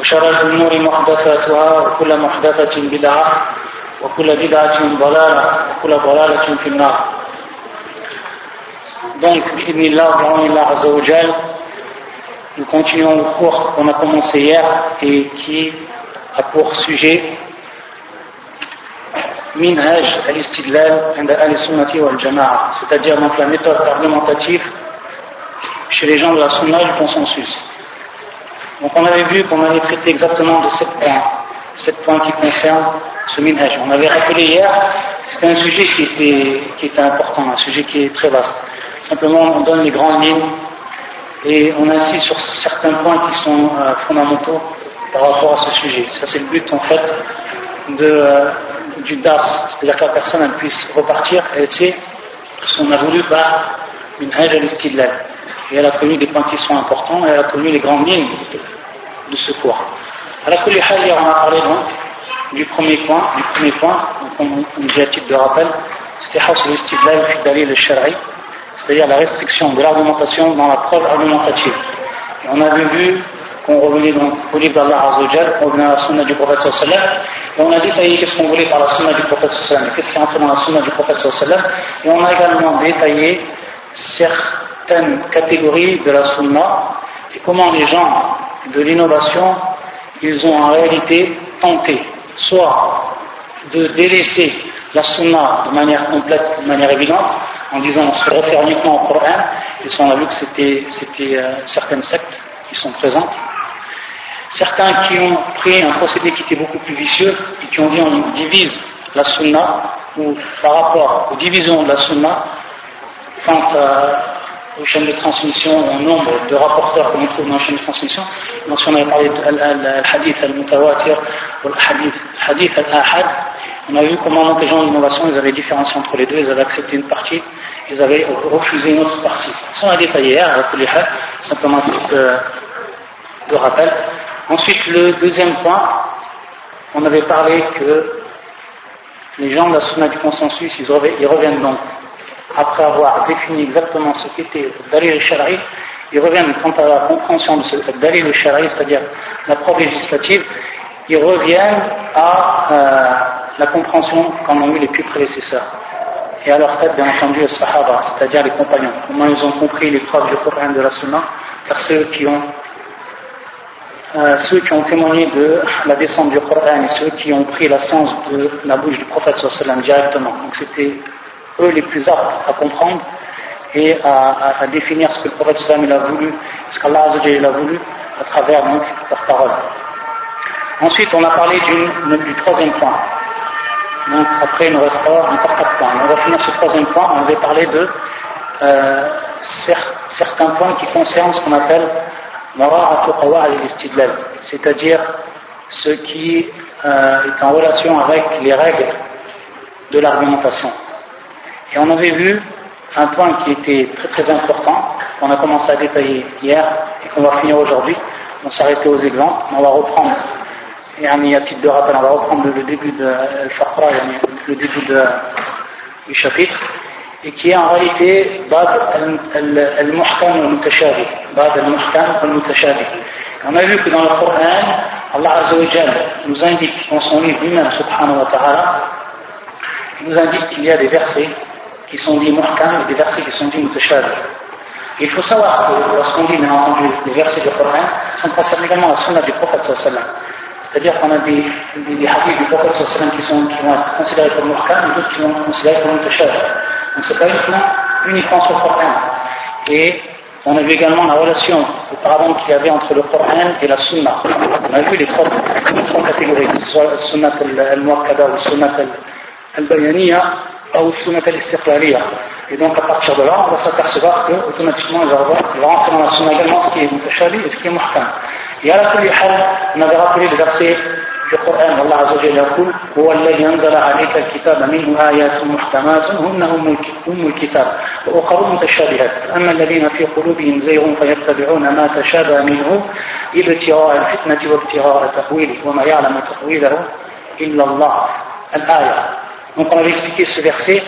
وشر الأمور محدثاتها وكل محدثة بدعة وكل بدعة ضلالة وكل ضلالة في النار Donc, bi'idnillah, Azza wa Jal, nous continuons le cours qu'on a commencé hier et qui a pour sujet Minhaj al-Istidlal عند أهل السنة والجماعة c'est-à-dire donc la méthode argumentative chez les gens de la sunna et du consensus. Donc on avait vu qu'on avait traité exactement de sept points, sept points qui concernent ce minhaj. On avait rappelé hier, c'était un sujet qui était, important, un sujet qui est très vaste. Simplement, on donne les grandes lignes et on insiste sur certains points qui sont euh, fondamentaux par rapport à ce sujet. Ça, c'est le but en fait euh, du DARS, c'est-à-dire que la personne elle puisse repartir elle sait ce qu'on a voulu par minhaj al-istidlal et elle a connu des points qui sont importants et elle a connu les grandes lignes de ce cours. À la hier on a parlé donc du premier point, du premier point, donc on, dit à titre de rappel, c'était Hasr istidlal fi dalil al-shar'i, c'est-à-dire la restriction de l'argumentation dans la preuve argumentative. Et on avait vu qu'on revenait donc au livre d'Allah Azzawajal, on revenait à la sunna du prophète sallallahu et on a détaillé qu'est-ce qu'on voulait par la sunna du prophète sallallahu qu'est-ce qui est entré dans la sunna du prophète sallallahu et on a également détaillé certaines catégories de la sunna et comment les gens de l'innovation, ils ont en réalité tenté soit de délaisser la sunna de manière complète, de manière évidente, en disant on se réfère uniquement au Coran, et on a vu que c'était, euh, certaines sectes qui sont présentes. Certains qui ont pris un procédé qui était beaucoup plus vicieux et qui ont dit on divise la sunna, ou par rapport aux divisions de la sunna, quant aux chaînes de transmission, au nombre de rapporteurs que l'on trouve dans les chaînes de transmission. Donc, si on avait parlé de hadith al-mutawatir ou hadith al-ahad, on a vu comment les gens d'innovation, ils avaient différencié entre les deux, ils avaient accepté une partie, ils avaient refusé une autre partie. Ça, on a détaillé hier, simplement un truc de rappel. Ensuite, le deuxième point, on avait parlé que les gens de la sunna du consensus, ils reviennent donc après avoir défini exactement ce qu'était Dalil al-Shara'i, ils reviennent quant à la compréhension de ce Dalil al-Shara'i, c'est-à-dire la preuve législative, ils reviennent à euh, la compréhension qu'en ont eu les plus prédécesseurs. Et à leur tête, bien entendu, les Sahaba, c'est-à-dire les compagnons. Comment ils ont compris les preuves du Coran de la Sunna, car ceux qui ont euh, ceux qui ont témoigné de la descente du Coran et ceux qui ont pris la science de la bouche du prophète sallam directement. Donc c'était eux les plus aptes à comprendre et à, définir ce que le prophète sallam a voulu, ce qu'Allah a voulu à travers donc paroles. Ensuite, on a parlé du, troisième point. Donc après, il nous restera encore quatre points. on va finir ce troisième point. On avait parlé de euh, certains points qui concernent ce qu'on appelle c'est-à-dire ce qui euh, est en relation avec les règles de l'argumentation. Et on avait vu un point qui était très très important, qu'on a commencé à détailler hier et qu'on va finir aujourd'hui. On s'arrêtait aux exemples, on va reprendre, et à titre de rappel, on va reprendre le début de Al-Faqra, le début du chapitre et qui est en réalité Bab al-Muhkam al-Mutashabih. Bab al-Muhkam al-Mutashabih. On a vu que dans le Coran, Allah Azzawajal nous indique dans son livre lui-même, subhanahu wa ta'ala, il nous indique qu'il y a des versets qui sont dits Muhkam et des versets qui sont dits Mutashabih. Il faut savoir que lorsqu'on dit, bien entendu, les versets du Coran, ça concerne également la sunna du prophète sallallahu c'est-à-dire qu'on a des, des, du prophète sallallahu qui, sont, qui vont être considérés comme muhkam et d'autres qui vont être considérés comme mutashabih. Donc c'est pas uniquement, uniquement sur le Coran. Et on a vu également la relation auparavant qu'il y avait entre le Coran et la Sunna. On a vu les trois, catégories, que ce soit la Sunnat al-Muakkada ou la Sunnat al-Bayaniya. Et donc à partir de là, on va s'apercevoir que automatiquement il va, rentrer dans la sunna également ce qui est mutashabi et ce qui est muhkam. Et à la on avait rappelé le verset في القرآن الله عز وجل يقول هو الذي أنزل عليك الكتاب منه آيات محكمات هن أم الكتاب وأخر متشابهات أما الذين في قلوبهم زيغ فيتبعون ما تشابه منه ابتغاء الفتنة وابتغاء تأويله وما يعلم تأويله إلا الله الآية Donc on avait expliqué ce verset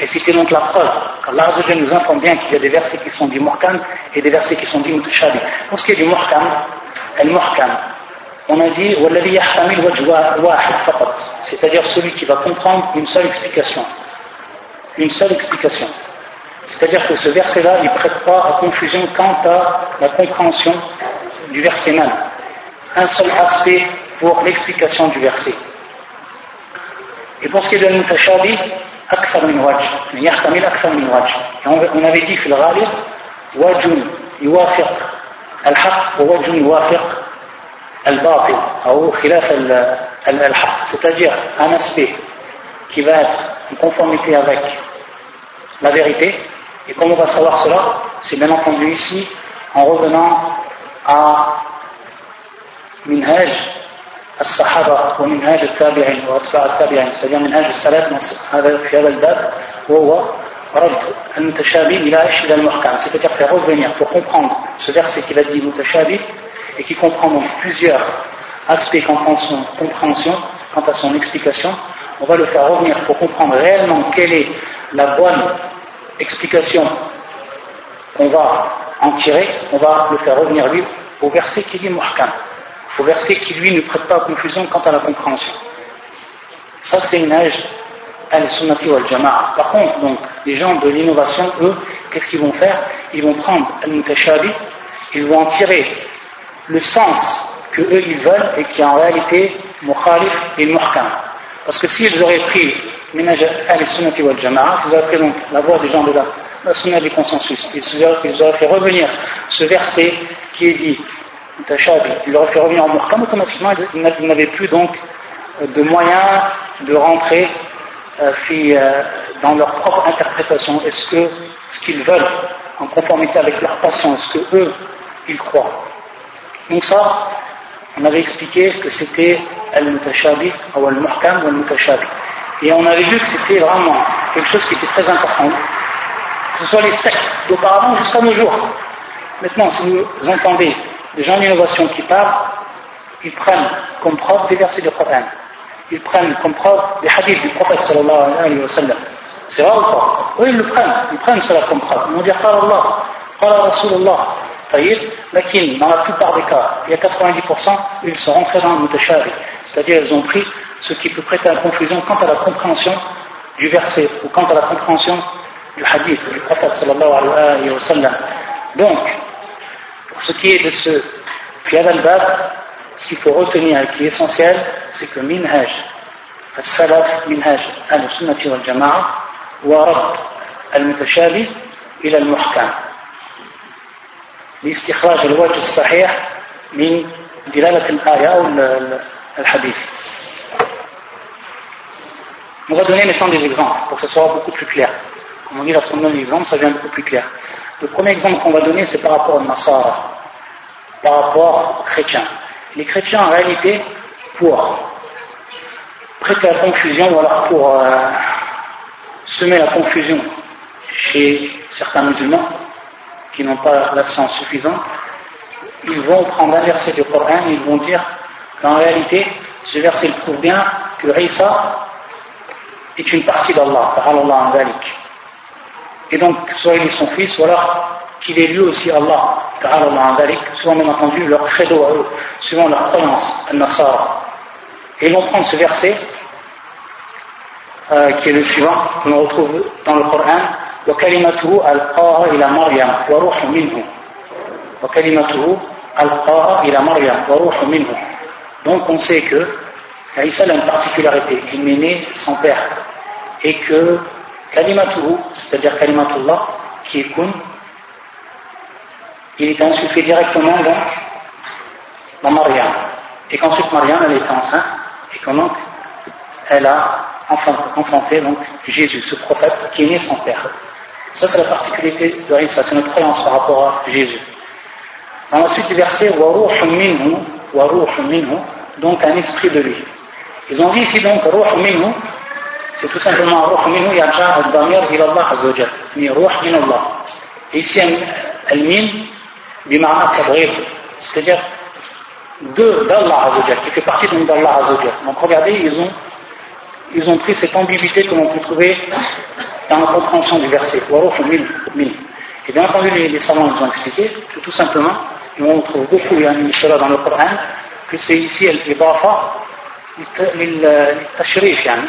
et c'était donc la preuve qu'Allah nous informe bien qu'il y a des versets qui sont du muhkam et des versets qui sont du mutashabi. Pour ce qui est du muhkam, on a dit c'est-à-dire celui qui va comprendre une seule explication. Une seule explication. C'est-à-dire que ce verset-là, il ne prête pas à confusion quant à la compréhension du verset même. Un seul aspect pour l'explication du verset. Et pour ce qui est de mutashabi, akthar min wajh. Yahtamil akthar min wajh. On avait dit, fil ghalib, wajun yuwafiq al-haq wa wajun yuwafiq al-batil, ou khilaf al-haq. C'est-à-dire un aspect qui va être en conformité avec la vérité. Et comment on va savoir cela C'est bien entendu ici en revenant à minhaj الصحابة ومنهاج التابعين وأتباع التابعين c'est-à-dire منهاج السلف هذا في هذا الباب وهو رد المتشابه إلى إيش إلى المحكم c'est-à-dire faire revenir pour comprendre ce verset qu'il a dit mutashabih et qui comprend donc plusieurs aspects quant à son compréhension, quant à son explication, on va le faire revenir pour comprendre réellement quelle est la bonne explication qu'on va en tirer, on va le faire revenir lui au verset qui dit muhkam, au verset qui lui ne prête pas à confusion quant à la compréhension. Ça c'est une âge al-sunnati wal jama'a. Par contre, donc, les gens de l'innovation, eux, qu'est-ce qu'ils vont faire? Ils vont prendre al-mutashabi, ils vont en tirer le sens que eux ils veulent et qui est en réalité mukhalif et muhkam. Parce que s'ils auraient pris minaj al-sunnati wal jama'a, ils auraient pris donc la voix des gens de la, la du consensus, ils auraient, ils auraient fait revenir ce verset qui est dit Tashabi, ils l'auraient fait revenir en muhkam, automatiquement ils n'avaient plus donc de moyens de rentrer euh, euh, dans leur propre interprétation. Est-ce que ce qu'ils veulent en conformité avec leur passion, est-ce que eux ils croient? Donc ça, on avait expliqué que c'était al-mutashabi ou al-muhkam ou al-mutashabi. Et on avait vu que c'était vraiment quelque chose qui était très important. Que ce soit les sectes d'auparavant jusqu'à nos jours. Maintenant, si vous entendez des gens d'innovation qui parlent, ils prennent comme preuve des versets du Coran. Ils prennent comme preuve des hadiths du prophète sallallahu alayhi wa sallam. C'est vrai ou pas Oui, ils le prennent. Ils prennent cela comme preuve. Ils vont dire, Allah, Rasulullah, mais dans la plupart des cas, il y a 90%, ils sont rentrés dans le mutashabi. C'est-à-dire, ils ont pris ce qui peut prêter à confusion quant à la compréhension du verset ou quant à la compréhension du hadith du prophète sallallahu alayhi wa sallam. Donc, pour ce qui est de ce fiad al-bab, ce qu'il faut retenir et qui est essentiel, c'est que minhaj, al-salaf, minhaj al-sunnati wal-jama'a, wa rad al-mutashabi ila al-muhkam. لاستخراج الوجه الصحيح من دلالة الآية أو الحديث. On va donner maintenant des exemples pour que ce soit beaucoup plus clair. Comme on dit, lorsqu'on donne un exemple, ça devient beaucoup plus clair. Le premier exemple qu'on va donner, c'est par rapport aux Nasara, par rapport aux chrétiens. Les chrétiens, en réalité, pour prêter la confusion ou alors pour euh, semer la confusion chez certains musulmans, qui n'ont pas la science suffisante, ils vont prendre un verset du Coran et ils vont dire qu'en réalité, ce verset prouve bien que Isa est une partie d'Allah, Allah Et donc, soit il est son fils, ou alors qu'il est lui aussi Allah, suivant bien entendu leur credo à eux, suivant leur croyance, al-Nasara. Et ils vont prendre ce verset, euh, qui est le suivant, que l'on retrouve dans le Coran, وكلمته ألقاها إلى مريم وروح منه وكلمته ألقاها إلى مريم وروح منه donc on sait que Isa a une particularité il est né sans père et que kalimatuhu c'est-à-dire kalimatullah qui est kun il est insufflé directement dans Mariam et qu'ensuite Mariam elle est enceinte et que donc elle a enfanté donc, Jésus, ce prophète qui est né sans père. Ça, c'est la particularité de Isa, c'est notre croyance par rapport à Jésus. Dans la suite du verset, donc un esprit de lui. Ils ont dit ici donc, c'est tout simplement ruh minhu yarja al-damir ila Allah azawajal. Ni ruh min Allah. Et ici, al-min, bima'na tabghir. C'est-à-dire, de d'Allah azawajal, qui fait partie donc d'Allah azawajal. Donc regardez, ils ont, ils ont pris cette ambiguïté que l'on peut trouver dans la compréhension du verset. Ruh minhu, minhu. Et bien entendu, les, les savants nous ont expliqué que tout simplement, et on trouve beaucoup cela dans le Coran, que c'est ici l'ibafa, l'tashrif, euh, yani,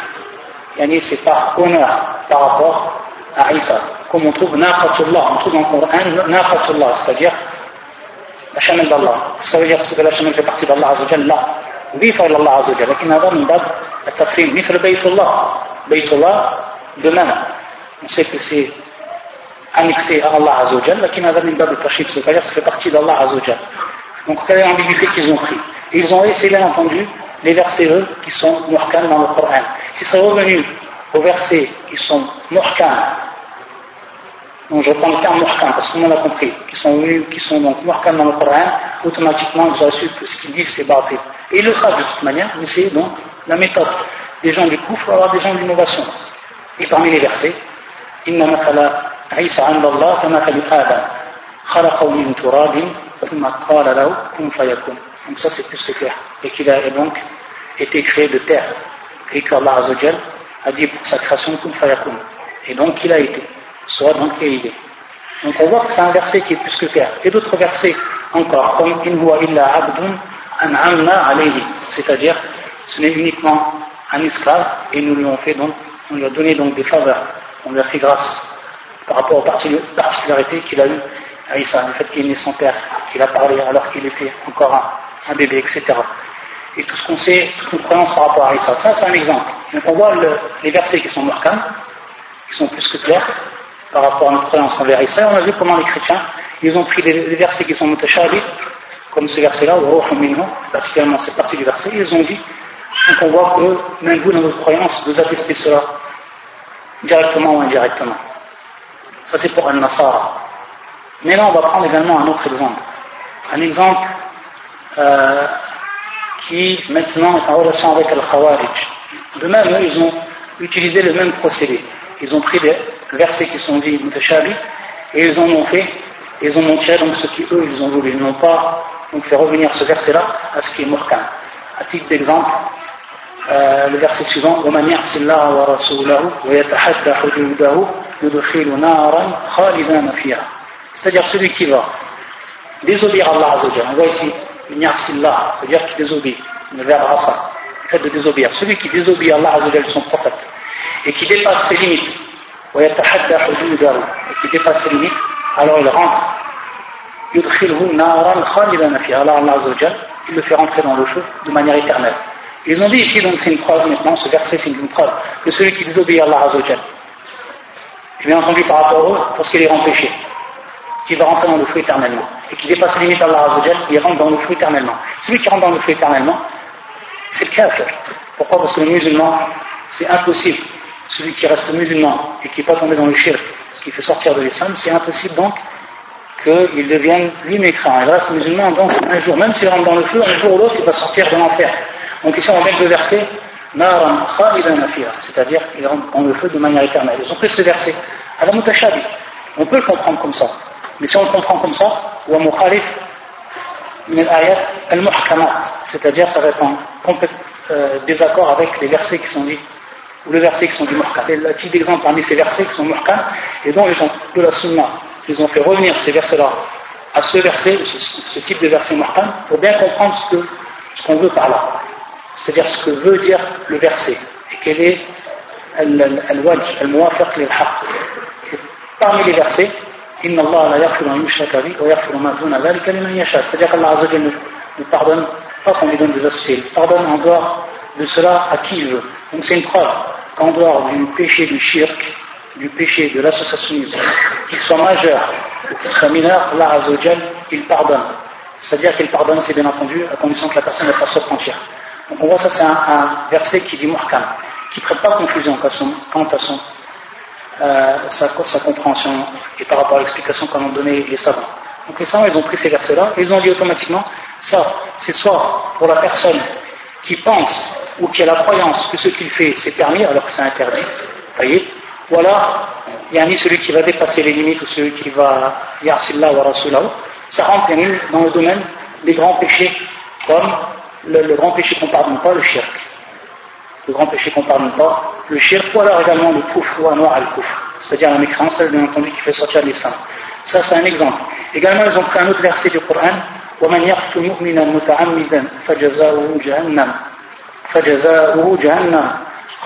يعني سي با اونور بارابور عيسى كما نطلب ناقة الله نطلب من القرآن ناقة الله أستاذ لا شمل الله أستاذ لا شمل في تقصير الله عز وجل لا ضيف إلى الله عز وجل لكن هذا من باب التفريم مثل بيت الله بيت الله بمعنى نسيتي سي انكسي الله عز وجل لكن هذا من باب التشريف أستاذ في تقصير الله عز وجل Donc, quelle est l'ambiguïté qu'ils ont pris? Ils ont essayé, bien entendu, les versets, eux, qui sont muhkam dans le Coran. S'ils seraient revenus aux versets qui sont muhkam, donc je prends le terme muhkam parce que tout le monde a compris, qui sont venus, qui sont donc muhkam dans le Coran, automatiquement ils auraient su que ce qu'ils disent c'est bâti. Et ils le savent de toute manière, mais c'est donc la méthode des gens du coup, avoir des gens de l'innovation. Et parmi les versets, إن مثل عيسى عند الله كمثل آدم خلقه من تراب ثم قال له كن فيكون donc ça c'est plus que clair. Et qu'il a donc été créé de terre. Et qu'Allah Azzawajal a dit pour sa création kun fayakun. Et donc il a été. Soit donc il est. Donc on voit que c'est un verset qui est plus que clair. Et d'autres versets encore, comme In huwa illa abdun an'amna alayhi. C'est-à-dire, ce n'est uniquement un esclave et nous lui avons fait donc, on lui a donné donc des faveurs. On lui a fait grâce par rapport aux particularités qu'il a eues à Issa, le fait qu'il est né sans père, qu'il a parlé alors qu'il était encore un, un bébé, etc. Et tout ce qu'on sait, toute notre croyance par rapport à Isa. Ça, c'est un exemple. Donc on voit les versets qui sont marquants, qui sont plus que clairs par rapport à notre croyance envers Isa. On a vu comment les chrétiens, ils ont pris des, versets qui sont mutashabi, comme ce verset-là, ou particulièrement cette partie du verset, et ils ont dit, donc on voit que même vous, dans votre croyance, vous attestez cela, directement ou indirectement. Ça, c'est pour Al-Nasara. Mais là, on va prendre également un autre exemple. Un exemple euh, qui maintenant est en relation avec Al-Khawarij. De même, ils ont utilisé le même procédé. Ils ont pris des versets qui sont dits mutashabi et ils en ont fait, ils ont montré donc ce qui eux ils ont voulu. Ils n'ont pas donc fait revenir ce verset-là à ce qui est murkan. À titre d'exemple, euh, le verset suivant ومن يعص الله ورسوله ويتحدى حدوده يدخل نارا خالدا فيها c'est-à-dire celui qui va désobéir à Allah On voit ici c'est-à-dire qui désobéit, le verbe rasa, le fait de désobéir. Celui qui désobéit à Allah son prophète, et qui dépasse ses limites, et qui dépasse ses limites, alors il rentre, Allah il le fait rentrer dans le feu de manière éternelle. Ils ont dit ici, donc c'est une preuve maintenant, ce verset c'est une preuve, que celui qui désobéit à Allah et bien entendu par rapport à eux, parce qu'il est empêché qui va rentrer dans le feu éternellement. Et qui dépasse les limites d'Allah Azzawajal, il rentre dans le feu éternellement. Celui qui rentre dans le feu éternellement, c'est le kafir. Pourquoi? Parce que le musulman, c'est impossible. Celui qui reste musulman et qui n'est pas tombé dans le shirk, ce qui fait sortir de l'islam, c'est impossible donc qu'il devienne lui mécréant. Il reste musulman donc un jour, même s'il rentre dans le feu, un jour ou l'autre, il va sortir de l'enfer. Donc ici on va mettre le verset c'est-à-dire qu'il rentre dans le feu de manière éternelle. Ils ont pris ce verset à la mutashabi. On peut le comprendre comme ça. Mais si on le comprend comme ça, ou mukhalif min al-ayat al-muhkamat, c'est-à-dire ça va être en complet euh, désaccord avec les versets qui sont dits, ou les versets qui sont du muhkam. Et type d'exemple parmi ces versets qui sont muhkam, et dont les gens de la sunna, ils ont fait revenir ces versets-là à ce verset, ce, type de verset muhkam, pour bien comprendre ce qu'on veut par là. C'est-à-dire ce que veut dire le verset, et quel est al-wajh, al-muwafiq lil-haq. Parmi les versets, c'est-à-dire qu'Allah Azzawajal ne pardonne pas qu'on lui donne des associés, il pardonne en dehors de cela à qui il veut. Donc c'est une preuve qu'en dehors du péché du shirk, du péché de l'associationnisme, qu'il soit majeur ou qu'il soit mineur, Allah il pardonne. C'est-à-dire qu'il pardonne, c'est bien entendu, à condition que la personne ne pas se repentir. Donc on voit ça, c'est un, verset qui dit muhkam, qui ne prête pas confusion quant à son, euh, sa, compréhension et par rapport à l'explication qu'en ont donné les savants. Donc les savants, ils ont pris ces versets-là et ils ont dit automatiquement, ça, c'est soit pour la personne qui pense ou qui a la croyance que ce qu'il fait c'est permis alors que c'est interdit, voyez, ou alors, il y a ni celui qui va dépasser les limites ou celui qui va yarsilla wa rasulahu, ça rentre dans le domaine des grands péchés comme le, grand péché qu'on pardonne pas, le shirk Le grand péché qu'on pardonne pas, le shirk, ou alors également le kufr ou noir al-kufr, c'est-à-dire la mécréance, bien entendu, qui fait sortir de l'islam. Ça, c'est un exemple. Également, ils ont pris un autre verset du Coran, ومن يقتل مؤمنا متعمدا فجزاؤه جهنم فجزاؤه جهنم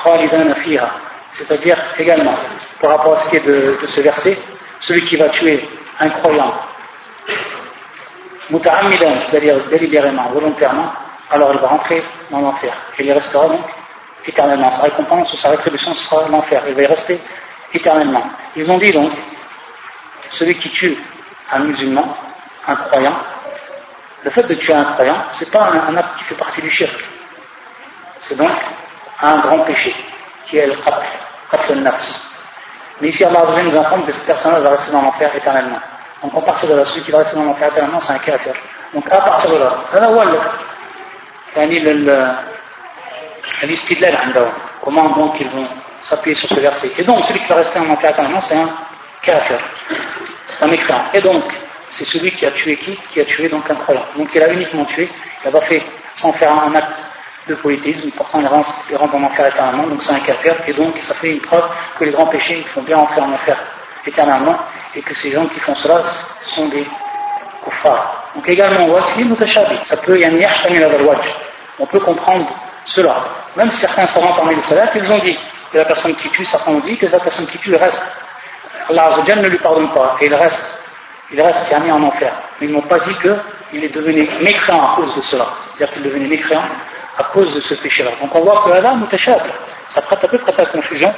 خالدان فيها c'est-à-dire également par rapport à ce qui est de, de ce verset celui qui va tuer un croyant muta'ammidan c'est-à-dire délibérément volontairement alors il va rentrer dans l'enfer et il y restera donc éternellement sa récompense ou sa rétribution sera l'enfer il va y rester éternellement ils ont dit donc celui qui tue un musulman un croyant le fait de tuer un croyant, ce n'est pas un, acte qui fait partie du shirk. C'est donc un grand péché, qui est le qatl nafs. Mais ici, Allah nous informe que cette personne va rester dans l'enfer éternellement. Donc, à partir de là, celui qui va rester dans l'enfer éternellement, c'est un kafir. Donc, à partir de là, comment donc ils vont s'appuyer sur ce verset? Et donc, celui qui va rester dans l'enfer éternellement, c'est un kafir. C'est un mécréant. Et donc, c'est celui qui a tué qui? Qui a tué donc un croyant. Donc il a uniquement tué, il n'a pas fait sans faire un acte de polythéisme, pourtant il rentre, en enfer éternellement, donc c'est un kafir, et donc ça fait une preuve que les grands péchés font bien entrer en enfer éternellement, et que ces gens qui font cela sont des kuffars. Donc également, ça peut on peut comprendre cela. Même certains savants parmi les salafs, ils ont dit que la personne qui tue, certains ont dit que la personne qui tue reste. Allah ne lui pardonne pas, et il reste il reste mis en enfer. Mais ils n'ont pas dit qu'il est devenu mécréant à cause de cela. C'est-à-dire qu'il est devenu mécréant à cause de ce péché-là. Donc on voit que Allah, mutashab, ça prête à peu près à confusion.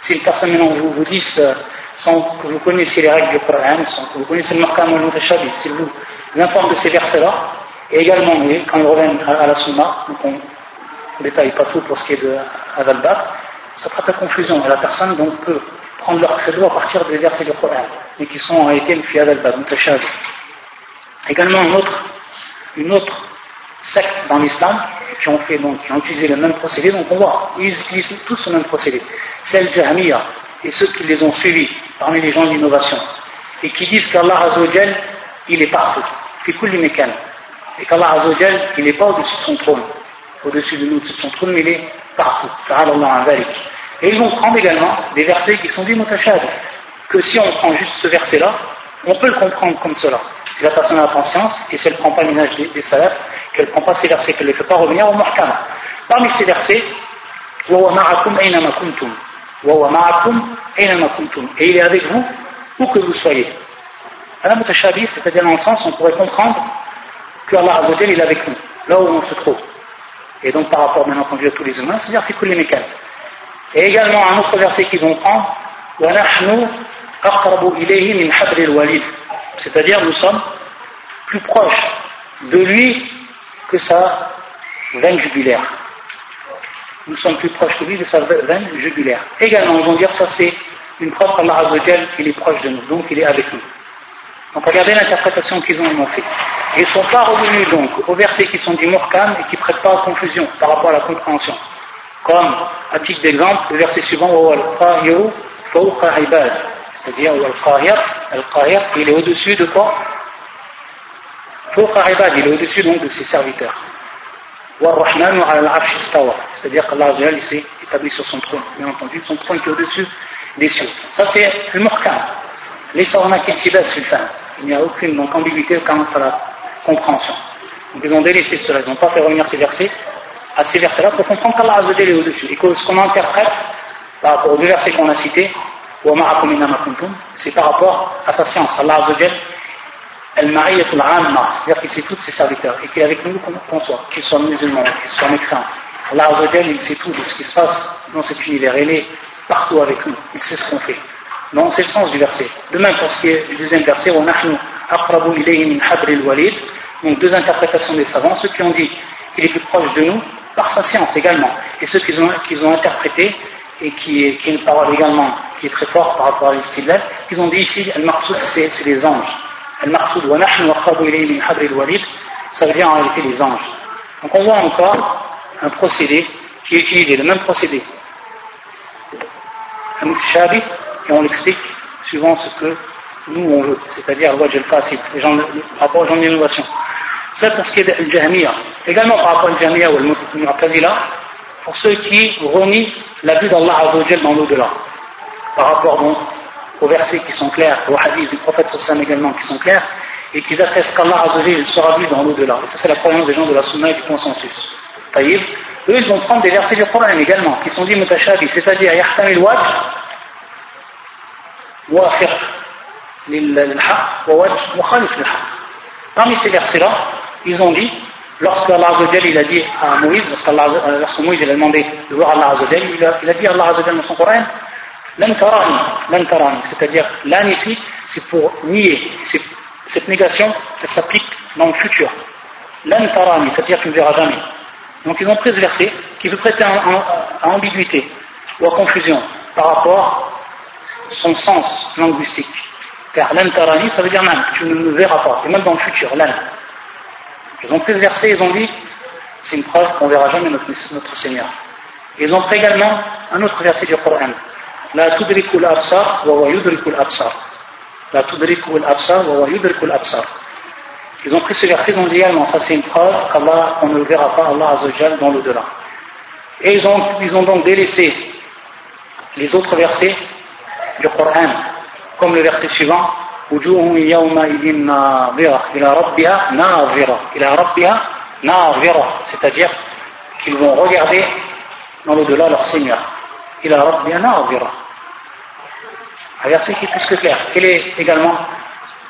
Si une personne maintenant vous, vous dit, sans que vous connaissiez les règles du Coran, sans que vous connaissiez le marquam al mutashabih, s'il vous informe de ces versets-là, et également, quand ils reviennent à, la Sunna, donc on ne détaille pas tout pour ce qui est de Adal-Bab, ça prête à confusion. Et la personne donc peut prendre leur credo à partir des versets du Coran mais qui sont en réalité le fiad al-bab, Également une autre, une autre secte dans l'islam qui ont qui ont utilisé le même procédé, donc on voit, ils utilisent tous le même procédé. C'est le et ceux qui les ont suivis parmi les gens d'innovation et qui disent qu'Allah Azzawajal, il est partout, fait les mécaniques et qu'Allah Azzawajal, il n'est pas au-dessus de son trône, au-dessus de nous, de son trône, mais il est partout. Et ils vont prendre également des versets qui sont dits mutashad, que si on prend juste ce verset-là, on peut le comprendre comme cela. Si la personne a conscience, et si elle ne prend pas l'image des, des salafs, qu'elle ne prend pas ces versets, qu'elle ne les fait pas revenir au muhkama. Parmi ces versets, et il est avec vous où que vous soyez. c'est-à-dire dans le sens on pourrait comprendre que Allah il est avec nous, là où on se trouve. Et donc par rapport bien entendu à tous les humains, c'est-à-dire les Et également un autre verset qu'ils vont prendre, c'est-à-dire nous sommes plus proches de lui que sa veine jugulaire. Nous sommes plus proches de lui que sa veine jugulaire. Également, ils vont dire ça c'est une preuve qu'Allah il est proche de nous, donc il est avec nous. Donc regardez l'interprétation qu'ils ont fait. ils ne sont pas revenus donc aux versets qui sont du Murkam et qui ne prêtent pas à confusion par rapport à la compréhension. Comme, à titre d'exemple, le verset suivant, c'est-à-dire Al-Qahir, il est au-dessus de quoi? Il est au-dessus donc de ses serviteurs. C'est-à-dire qu'Allah s'est établi sur son trône, bien entendu, son trône qui est au-dessus des cieux. Ça c'est le Murkam. Les savants Il n'y a aucune ambiguïté quant à la compréhension. Donc ils ont délaissé cela, ils n'ont pas fait revenir ces versets à ces versets-là pour comprendre qu'Allah est au-dessus. Et que ce qu'on interprète par rapport aux deux versets qu'on a cités, c'est par rapport à sa science. Allah Azzawajal, c'est-à-dire qu'il sait tous ses serviteurs et qu'il est avec nous qu'on soit, qu'ils soient musulmans, qu'ils soient mécréants. Allah Azzawajal, il sait tout de ce qui se passe dans cet univers. Il est partout avec nous. Il sait ce qu'on fait. Donc c'est le sens du verset. De même pour ce qui est du deuxième verset, donc deux interprétations des savants, ceux qui ont dit qu'il est plus proche de nous, par sa science également. Et ceux qu'ils ont, ont interprété, et qui est, qui une parole également qui est très forte par rapport à l'istidlal, qu'ils ont dit ici, al-maqsoud, c'est, les anges. Al-maqsoud, wa nahnu min habri al-walid, ça veut dire en réalité les anges. Donc on voit encore un procédé qui est utilisé, le même procédé. Un et on l'explique suivant ce que nous on veut, c'est-à-dire al-fasid, les gens, par rapport aux gens d'innovation. Ça pour ce qui est de jahmiya Également par rapport au jahmiya ou al-mu'tazila, pour ceux qui renient la vue d'Allah Azzawajal dans l'au-delà. Par rapport donc aux versets qui sont clairs, aux hadiths du prophète Sassan également qui sont clairs, et qui attestent qu'Allah Azzawajal sera vu dans l'au-delà. Et ça c'est la croyance des gens de la Sunna et du consensus. Taïb. Eux ils vont prendre des versets du Coran également, qui sont dits mutashabi, c'est-à-dire yahtamil wajh, Parmi ces versets-là, ils ont dit lorsque Allah il a dit à Moïse, euh, lorsque Moïse il a demandé de voir Allah il a, il a dit à Allah dans son Coran, c'est-à-dire l'an ici, c'est pour nier. Cette négation, ça s'applique dans le futur. L'antarani, c'est-à-dire tu ne verras jamais. Donc ils ont pris ce verset qui peut prêter à, ambiguïté ou à confusion par rapport son sens linguistique. Car l'antarani, ça veut dire même, tu ne me verras pas, et même dans le futur, l'an. Ils ont pris ce verset, ils ont dit, c'est une preuve qu'on ne verra jamais notre, Seigneur. Ils ont pris également un autre verset du Coran. La tudrikul absar wa wa yudrikul absar. La tudrikul absar wa wa yudrikul absar. Ils ont pris ce verset, ils ont dit également, ça c'est une preuve qu'Allah, qu'on ne verra pas Allah Azzawajal dans l'au-delà. Et ils ont, ils ont donc délaissé les autres versets du Coran, comme le verset suivant, c'est-à-dire qu'ils vont regarder dans l'au-delà leur Seigneur. Il a Un verset qui est plus que clair. Quel est également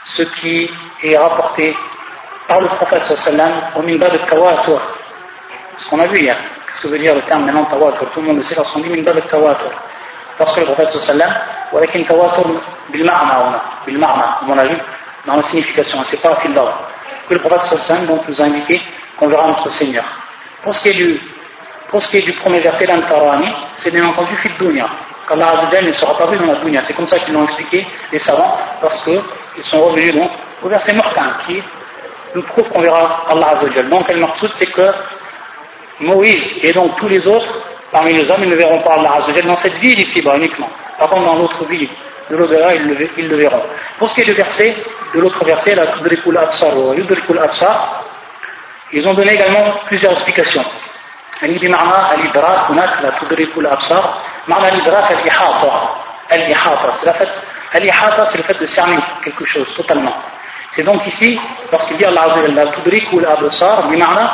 ce qui est rapporté par le prophète sallam au minba de tawatur? Ce qu'on a vu hier. Qu'est-ce que veut dire le terme maintenant tawatur? Tout le monde le sait lorsqu'on dit minba de tawatur. Lorsque le prophète sallam ولكن تواتر بالمعنى هنا بالمعنى comme on l'a vu dans la signification c'est pas fil d'ordre que le prophète sallam donc nous a indiqué qu'on verra notre Seigneur pour ce qui est du pour ce qui est du premier verset l'antarani c'est bien entendu fil dunya qu'Allah Azzawajal ne sera pas vu dans la dunya c'est comme ça qu'ils l'ont expliqué les savants parce qu'ils sont revenus donc au verset muhkam qui nous prouve qu'on verra Allah Azzawajal donc le maqsoud c'est que Moïse et donc tous les autres parmi les hommes, ils ne verront pas Allah Azzawajal dans cette ville ici-bas uniquement. Par contre, dans l'autre ville, de l'au-delà, ils, ils, le verront. Pour ce qui est du verset, de l'autre verset, la Tudrikul Absar ou Yudrikul Absar, ils ont donné également plusieurs explications. بمعنى الإدراك هناك لا تدرك الأبصار معنى الإدراك الإحاطة الإحاطة c'est la fait الإحاطة c'est le fait de cerner quelque chose totalement c'est donc ici lorsqu'il dit Allah Azza wa Jalla tudriku al-absar بمعنى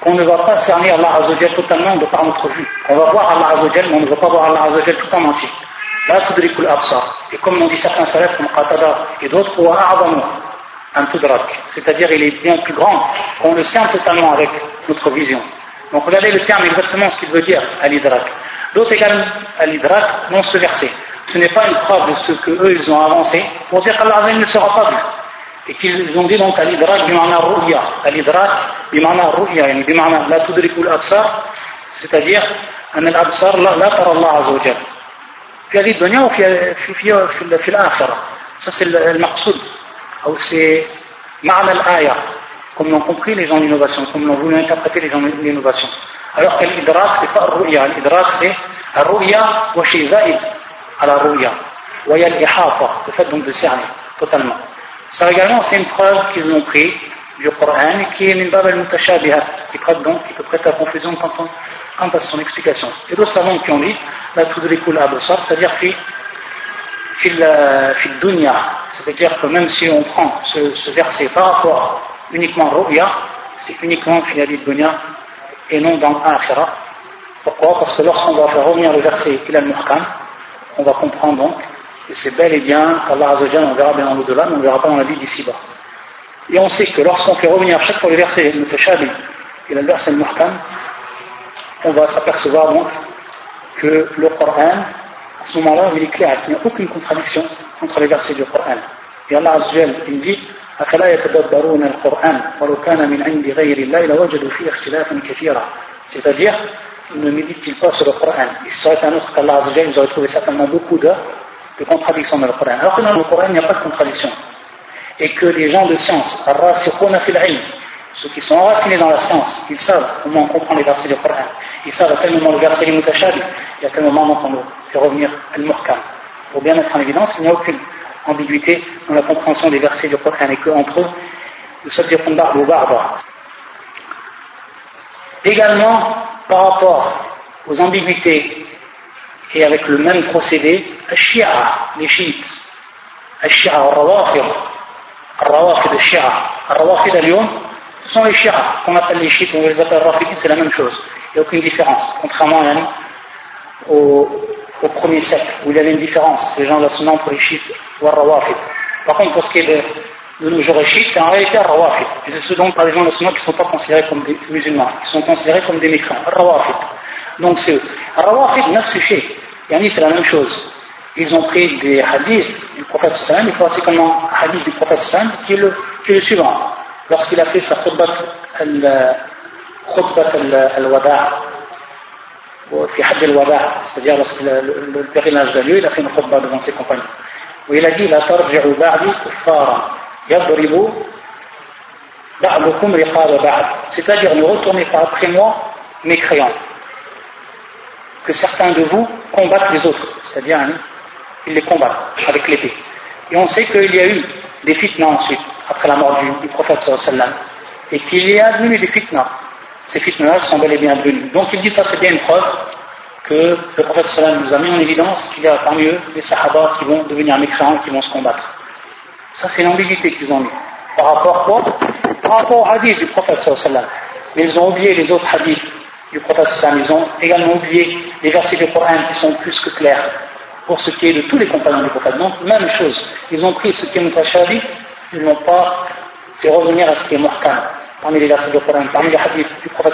qu'on ne va pas cerner Allah Azzawajal totalement de par notre vue. On va voir Allah Azzawajal, mais on ne va pas voir Allah Azzawajal tout en entier. la. Et comme l'ont dit certains salafs comme Qatada et d'autres, wa a'zamu un tudrak. C'est-à-dire, il est bien plus grand qu'on le sent totalement avec notre vision. Donc, regardez le terme exactement ce qu'il veut dire, al-idrak. L'autre également, al-idrak, dans ce verset. Ce n'est pas une preuve de ce qu'eux, ils ont avancé pour dire qu'Allah ne sera pas vu. Et qu'ils ont dit donc al-idrak bimana ru'ya. Al-idrak bimana ru'ya, bimana la tudrikul absar. C'est-à-dire, an al-absar la tara Allah azawajal. في هذه الدنيا وفي في في, في, في الآخرة ça c'est المقصود أو c'est معنى الآية comme l'ont compris les gens d'innovation comme l'ont voulu interpréter les gens d'innovation alors que l'idrak c'est pas الرؤيا l'idrak c'est الرؤيا وشيء زائد على الرؤيا وهي الإحاطة le fait donc de cerner totalement Ça également, c'est une preuve qu'ils ont pris du Coran qui est minbab al-mutashabihat, qui prête donc, qui peut prêter à confusion quant, quant à son explication. Et d'autres savants qui ont dit, la tudrikul absar, c'est-à-dire fil dunya, c'est-à-dire que même si on prend ce, ce verset par rapport uniquement ru'ya, c'est uniquement fi dunya et non dans l'akhira. Pourquoi? Parce que lorsqu'on va faire revenir le verset il al-muhkam, on va comprendre donc et c'est bel et bien qu'Allah Azzawajal, on verra bien dans l'au-delà, mais on ne verra pas dans la vie d'ici-bas. Et on sait que lorsqu'on fait revenir chaque fois le verset Mutashabi et le verset Muhkam, on va s'apercevoir donc que le Coran, à ce moment-là, il est clair, il n'y a aucune contradiction entre les versets du Coran. Et Allah Azzawajal, il dit C'est-à-dire, ne méditent-ils pas sur le Coran? Et si un autre qu'Allah Azzawajal, ils auraient trouvé certainement beaucoup de, de contradictions dans le Coran. Alors que dans le Coran, il n'y a pas de contradiction. Et que les gens de science, ceux qui sont enracinés dans la science, ils savent comment on comprend les versets du Coran. Ils savent à quel moment le verset est mutashari et à quel moment on fait revenir al-muhkam. Pour bien mettre en évidence qu'il n'y a aucune ambiguïté dans la compréhension des versets du Coran et qu'entre eux, nous sommes des ou barbares. Également, par rapport aux ambiguïtés et avec le même procédé, Shia, les chiites, Shia, al-Rawafir, al-Rawafir, al-Shia, al-Rawafir, al ce sont les chiites qu'on appelle les chiites, on les appelle rafidites, c'est la même chose. Il n'y a aucune différence, contrairement au, au, premier siècle, où il y avait une différence, les gens de la sunna entre les chiites ou rawafid. Par contre, pour ce qui est de, nos jours chiites, c'est en réalité rawafid. Et c'est ce dont par les gens de la sunna qui ne sont pas considérés comme des musulmans, qui sont considérés comme des mécréants, rawafid. Donc c'est eux. Rawafid, neuf sujet. Yani, c'est la même chose. Ils ont pris des hadiths du prophète sallam, il faut particulièrement un hadith du prophète sallam qui est le, qui est le suivant lorsqu'il a fait sa khutbat al-wada' في حج الوداع c'est-à-dire lorsqu'il le pèlerinage de lieu il a fait une khutbah devant ses compagnons où il a dit لا ترجعوا بعدي كفارا يضرب بعضكم رقاب بعض c'est-à-dire ne retournez pas après moi mécréants que certains de vous combattent les autres c'est-à-dire hein, ils les combattent avec l'épée et on sait qu'il y a eu des fitnas ensuite après la mort du, du prophète sallam, et qu'il y a devenu des fitnas. Ces fitnas sont bel et bien devenus. Donc il dit ça c'est bien une preuve que le prophète sallam nous a mis en évidence qu'il y a parmi eux des sahaba qui vont devenir mécréants et qui vont se combattre. Ça c'est l'ambiguïté qu'ils ont mis. Par rapport à quoi? Par rapport au hadith du prophète sallam. Mais ils ont oublié les autres hadiths du prophète sallam. Ils ont également oublié les versets du Coran qui sont plus que clairs pour ce qui est de tous les compagnons du prophète. Donc, même chose. Ils ont pris ce qui est mutashabi ils n'ont pas fait revenir à ce qui est muhkam parmi les versets du Coran, parmi les hadiths du prophète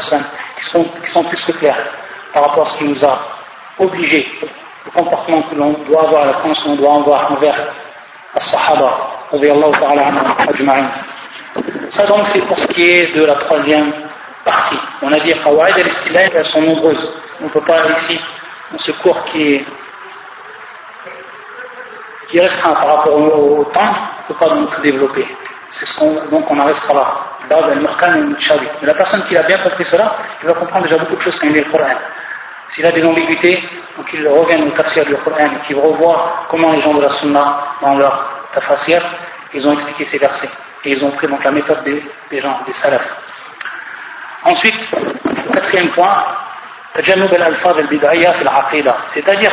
qui sont, qui sont plus que clairs par rapport à ce qui nous a obligés, le comportement que l'on doit avoir, la conscience que l'on doit avoir envers as-sahaba, ça donc c'est pour ce qui est de la troisième partie. On a dit Qawaid al elles sont nombreuses. On ne peut pas ici, dans ce cours qui est, qui est restreint par rapport au temps, ne peut pas donc développer. C'est ce qu'on, donc on en restera là. Mais la personne qui a bien compris cela, il va comprendre déjà beaucoup de choses quand il lit le Coran. S'il a des ambiguïtés, donc il revient au tafsir du Coran et qu'il revoit comment les gens de la Sunna, dans leur tafsir, ils ont expliqué ces versets. Et ils ont pris donc la méthode des, des gens, des salafs. Ensuite, quatrième point, c'est-à-dire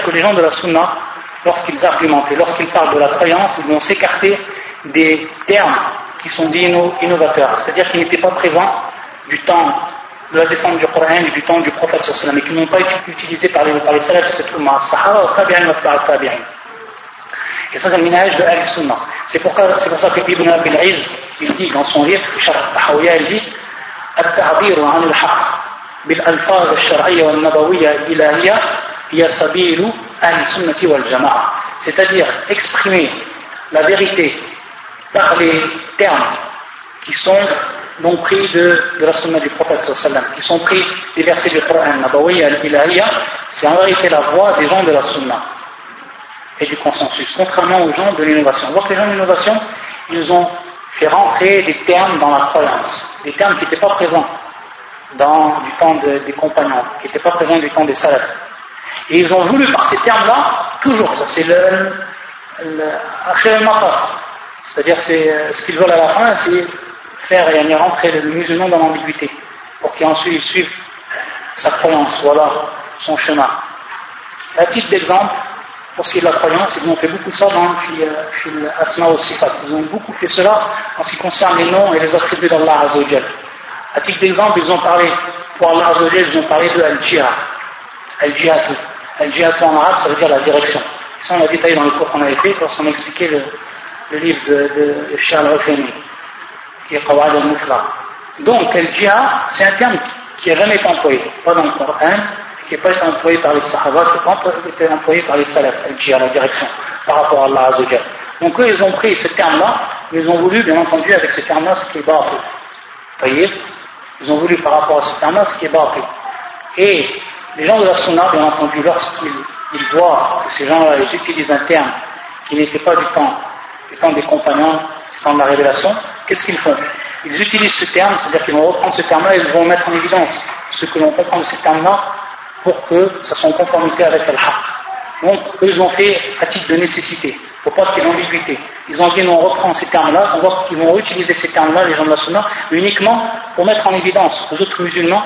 que les gens de la Sunna, lorsqu'ils argumentent et lorsqu'ils parlent de la croyance, ils vont s'écarter des termes qui sont dits innovateurs, c'est-à-dire qui n'étaient pas présents du temps de la descente du Coran et du temps du prophète et qui n'ont pas été utilisés par les, par les salafs de cette umma, sahara, tabi'in wa tabi'in. Et ça, c'est le minage de Al-Sunnah. C'est pour, c'est pour ça que Ibn Abil Iz, il dit dans son livre, Sharh Tahawiyya, il dit التعبير عن الحق بالألفاظ الشرعية والنبوية الإلهية هي سبيل أهل السنة والجماعة. C'est-à-dire exprimer la vérité par les termes qui sont donc pris de, la sunna du prophète qui sont pris des versets du Coran al-Ilahiyya, c'est en réalité la voix des gens de la sunna et du consensus, contrairement aux gens de l'innovation. Que les gens de l'innovation, ils ont fait rentrer des termes dans la croyance, des termes qui n'étaient pas présents dans du temps des compagnons, qui n'étaient pas présents du temps des salafs. Et ils ont voulu par ces termes-là, toujours, ça c'est le, le c'est-à-dire, c'est, euh, ce qu'ils veulent à la fin, c'est faire et rentrer le musulman dans l'ambiguïté, pour qu'ensuite il suive sa croyance, voilà son chemin. À titre d'exemple, pour ce qui est de la croyance, ils ont fait beaucoup ça dans le Asma au Sifat. Ils ont beaucoup fait cela en ce qui concerne les noms et les attributs d'Allah Azzawajal. À titre d'exemple, ils ont parlé, pour Allah Azzawajal, ils ont parlé de Al-Jihad. Al-Jihad. Al-Jihad en arabe, ça veut dire la direction. Ça, on a détaillé dans le cours qu'on avait fait lorsqu'on a expliqué le, le livre de, Charles Ruffini, qui est Qawad al-Mufla. Donc, le djihad, c'est un terme qui n'a jamais employé, pas dans le Coran, qui n'a pas employé par les Sahaba, qui été employé par les Salaf, le djihad, la direction, par rapport à Allah Azzawajal. Donc, eux, ils ont pris ce terme-là, mais ils ont voulu, bien entendu, avec ce terme-là, ce qui est bâti. Voyez? Ils ont voulu, par rapport à ce terme-là, ce qui est bâti. Et les gens de la Sunna, bien entendu, lorsqu'ils voient que ces gens-là utilisent un terme qui n'était pas du temps, temps des compagnons, temps de la révélation, qu'est-ce qu'ils font? Ils utilisent ce terme, c'est-à-dire qu'ils vont reprendre ce terme-là et ils vont mettre en évidence ce que l'on comprend de ce terme-là pour que ça soit en conformité avec Al-Haqq. Donc, eux, ont fait à titre de nécessité, pour pas qu'il y ait d'ambiguïté. Ils ont dit, non, on reprend ces termes-là, on voit qu'ils vont utiliser ces termes-là, les gens de la Sunna, uniquement pour mettre en évidence aux autres musulmans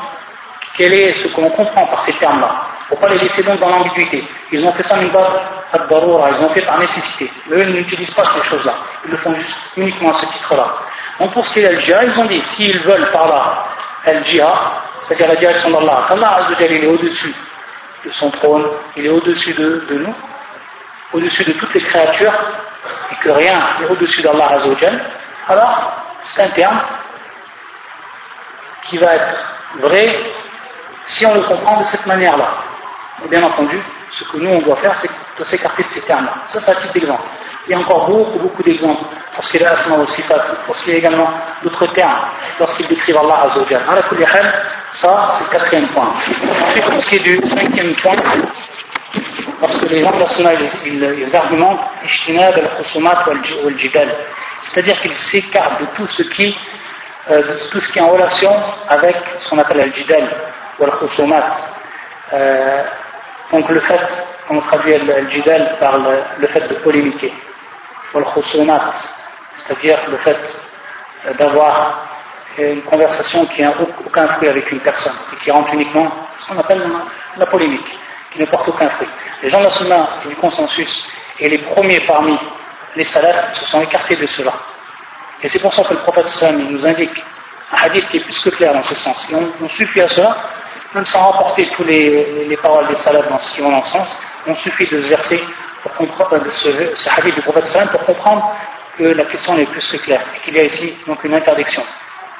quel est ce qu'on comprend par ces termes-là. Pour pas les laisser donc dans l'ambiguïté? Ils ont fait ça ils ont fait par nécessité. Mais eux n'utilisent pas ces choses-là. Ils le font juste uniquement à ce titre-là. Donc pour ce qui est al ils ont dit, s'ils veulent par là al-jihad, c'est-à-dire la direction d'Allah, qu'Allah il est au-dessus de son trône, il est au-dessus de, nous, au-dessus de toutes les créatures, et que rien n'est au-dessus d'Allah Azzawajal, alors c'est un terme qui va être vrai si on le comprend de cette manière-là. Bien entendu, ce que nous on doit faire, c'est de s'écarter de ces termes-là. Ça, c'est un type d'exemple. Il y a encore beaucoup, beaucoup d'exemples pour ce qui est asma au sifat, pour ce qui est également d'autres termes, lorsqu'ils décrivent Allah Azzawajal. Ça, c'est le quatrième point. Ensuite, pour ce qui est du cinquième point, parce que les gens ils, ils argumentent, c'est-à-dire qu'ils s'écartent de tout ce qui euh, de tout ce qui est en relation avec ce qu'on appelle al-jidal ou al-khusumat. Euh, donc le fait, on traduit al-jidal par le, fait de polémiquer, ou al-khusumat, c'est-à-dire le fait d'avoir une conversation qui n'a aucun fruit avec une personne et qui rentre uniquement ce qu'on appelle la polémique, qui ne porte aucun fruit. Les gens de la sunna et du consensus et les premiers parmi les salafs se sont écartés de cela. Et c'est pour ça que le prophète sallam nous indique un hadith qui est plus que clair dans ce sens. Et on, suffit à cela, même sans rapporter tous les, les, paroles des salafs dans ce qui vont dans ce sens, on suffit de ce verset pour comprendre, de ce, ce hadith du prophète sallam pour comprendre que la question est plus que claire et qu'il y a ici donc une interdiction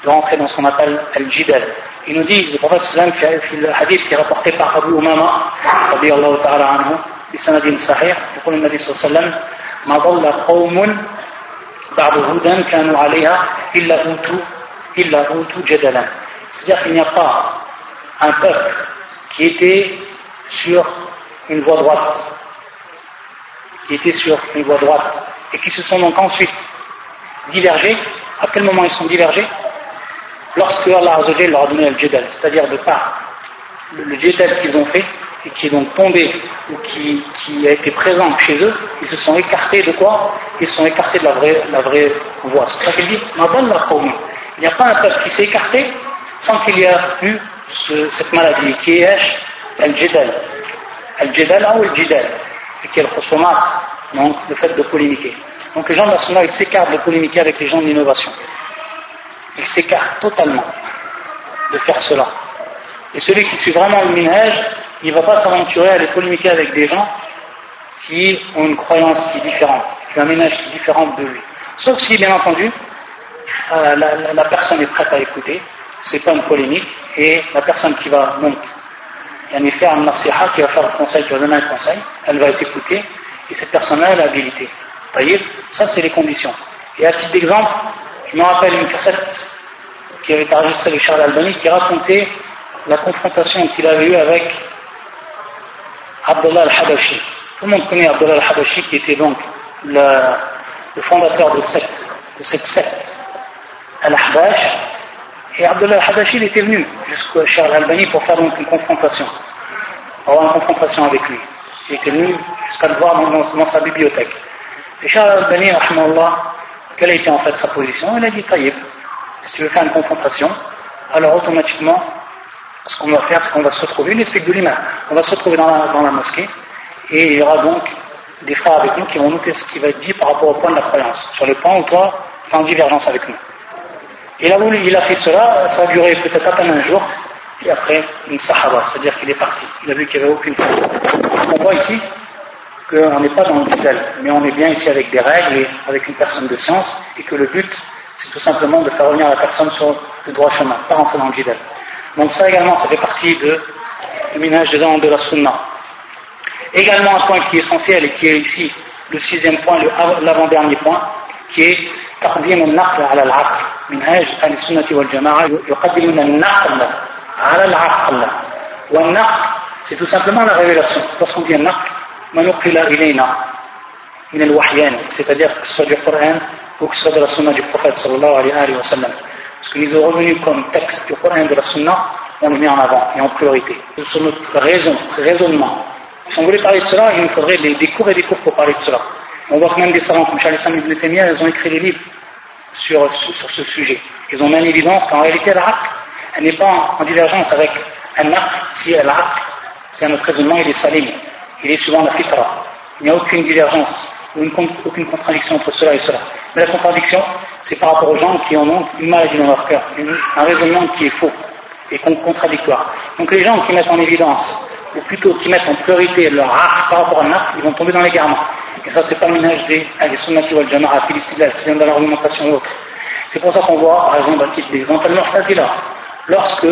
de rentrer dans ce qu'on appelle al-jidal. Il nous dit, le prophète sallam, le hadith qui est rapporté par Abu Umama, radiallahu ta'ala anhu, بسند صحيح يقول النبي صلى الله عليه وسلم ما ضل قوم بعد هدى كانوا عليها إلا أوتوا إلا أوتوا جدلا c'est-à-dire qu'il n'y a pas un peuple qui était sur une voie droite qui était sur une voie droite et qui se sont donc ensuite divergés. À quel moment ils sont divergés? Lorsque Allah leur a donné le jadal, c'est-à-dire de part le, jadal qu'ils ont fait et qui est donc tombé ou qui, qui, a été présent chez eux, ils se sont écartés de quoi? Ils se sont écartés de la vraie, la vraie voie. C'est ça qu'il dit Il n'y a pas un peuple qui s'est écarté sans qu'il y ait eu ce, cette maladie qui est al-jidal. Al-jidal ou al-jidal, qui est le donc le fait de polémiquer. Donc les gens de la ils s'écartent de polémiquer avec les gens de l'innovation. Ils s'écartent totalement de faire cela. Et celui qui suit vraiment le minage, il ne va pas s'aventurer à aller polémiquer avec des gens qui ont une croyance qui est différente, qui ont un ménage qui est différent de lui. Sauf si, bien entendu, euh, la, personne est prête à écouter, c'est pas une polémique, et la personne qui va donc faire un nasiha, qui va faire le conseil, qui va donner un conseil, elle va être écoutée, et cette personne-là, elle a l'habilité. voyez, ça c'est les conditions. Et à titre d'exemple, je me rappelle une cassette qui avait été enregistrée avec Charles Albani qui racontait la confrontation qu'il avait eue avec Abdullah al-Habashi. Tout le monde connaît Abdullah al-Habashi qui était donc le, fondateur de, cette, de cette secte, Al-Habash. Et Abdullah al-Habashi il était venu jusqu'à Charles Albani pour faire donc une confrontation, avoir une confrontation avec lui. Il était venu jusqu'à le voir dans, sa bibliothèque. Et Charles Albani, quelle a été en fait sa position? Il a dit Taïb, si tu veux faire une confrontation, alors automatiquement ce qu'on va faire, c'est qu'on va se retrouver, il explique de lui on va se retrouver dans la, mosquée, et il y aura donc des frères avec nous qui vont noter ce qui va être dit par rapport au point de la croyance, sur le point où toi, tu es en divergence avec nous. Et là où il a fait cela, ça a duré peut-être à peine un jour, et après, une sahaba, c'est-à-dire qu'il est parti. Il a vu qu'il n'y avait aucune faute. On voit ici qu'on n'est pas dans le fidèle, mais on est bien ici avec des règles et avec une personne de science, et que le but, c'est tout simplement de faire revenir la personne sur le droit chemin, pas rentrer dans le jidal. Donc ça également, ça fait partie de, du minage des de la sunna. Également un point qui est essentiel et qui est ici le sixième point, l'avant-dernier point, qui est تقديم النقل على العقل من أهل السنة والجماعة يقدمون النقل على العقل والنقل سي تو سامبلومون لا ريفيلاسيون لوسكون دي النقل ما نقل إلينا من الوحيان سي تادير كو دي القرآن أو كو دي السنة دي البروفيت صلى الله عليه وآله وسلم باسكو ليزو ريفوني كوم تكست دي القران دي السنة On le met en avant et en priorité. Sur notre raison, raisonnement. Si on voulait parler de cela, il nous faudrait des cours et des cours pour parler de cela. On voit que même des savants comme Charles Ibn Taymiyyah, ils ont écrit des livres sur, ce sujet. Ils ont mis en évidence qu'en réalité, l'aql, elle n'est pas en, divergence avec un aql, si l'aql, c'est un autre raisonnement, il est salim, il est suivant la fitra. Il n'y a aucune divergence ou une, aucune contradiction entre cela et cela. Mais la contradiction, c'est par rapport aux gens qui en ont une maladie dans leur cœur, un raisonnement qui est faux et contradictoire. Donc les gens qui mettent en évidence, ou plutôt qui mettent en priorité leur art par rapport à l'art, ils vont tomber dans l'égarement. Et ça, c'est pas le ménage des sunnati wal jama'a, c'est dans l'argumentation autre. C'est pour ça qu'on voit, par exemple, à titre d'exemple, al lorsque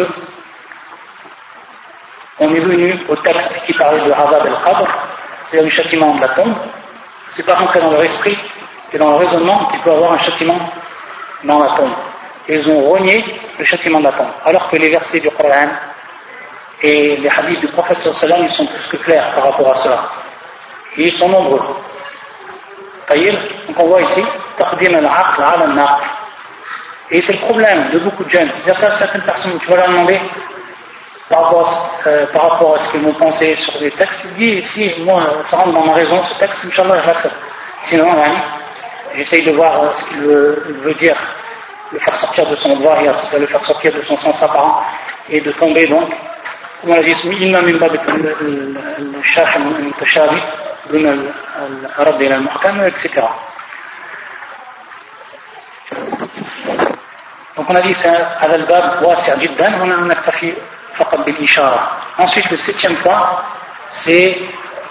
on est venu au texte qui parlait de Hazab el-Qadr, c'est-à-dire du châtiment de la tombe, c'est pas rentré dans leur esprit et dans leur raisonnement qu'il peut avoir un châtiment dans la tombe. Et ils ont renié le châtiment de la tombe. Alors que les versets du Coran et les hadiths du prophète sallallahu ils sont plus que clairs par rapport à cela. Et ils sont nombreux. Donc on voit ici, et c'est le problème de beaucoup de jeunes. C'est-à-dire certaines personnes, tu vas leur demander par rapport, euh, par rapport à ce qu'ils m'ont pensé sur des textes, il dit si moi ça rentre dans ma raison, ce texte, Inch'Allah, je l'accepte. Sinon, j'essaye de voir euh, ce qu'il veut, dire, le faire sortir de son droit, le faire sortir de son sens apparent, et de tomber donc, comme on l'a dit, إما من باب الشرح المتشابه دون الرد إلى المحكم etc. Donc on a dit c'est هذا الباب واسع جدا هنا نكتفي Ensuite, le septième point, c'est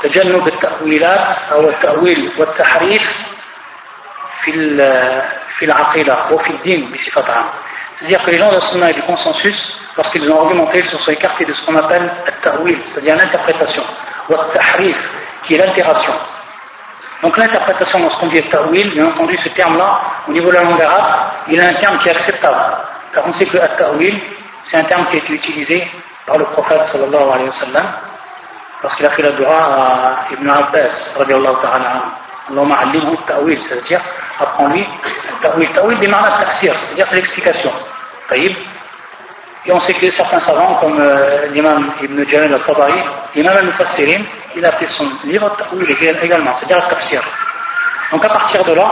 تجنب التأويلات أو التأويل والتحريف في في العقيدة وفي الدين بصفة عامة. C'est-à-dire que les gens de la Sunna et du consensus, lorsqu'ils ont argumenté, ils se sont écartés de ce qu'on appelle le c'est-à-dire l'interprétation, ou le tahrif, qui est l'altération. Donc l'interprétation dans ce qu'on dit ta'wil, bien entendu ce terme-là, au niveau de la langue arabe, il a un terme qui est acceptable. Car on sait que ta'wil, c'est un terme qui a été utilisé par le prophète sallallahu alayhi wa sallam lorsqu'il a fait la dua à Ibn Abbas radiallahu ta'ala Allahumma allimhu ta'wil, c'est-à-dire apprends-lui ta'wil. Ta'wil des marna taksir, c'est-à-dire c'est l'explication. Taïb. Et on sait que certains savants, comme euh, l'imam Ibn Jalal al-Tabari, l'imam al-Mufassirin, il a appelé son livre ta'wil également, c'est-à-dire le tafsir. Donc à partir de là,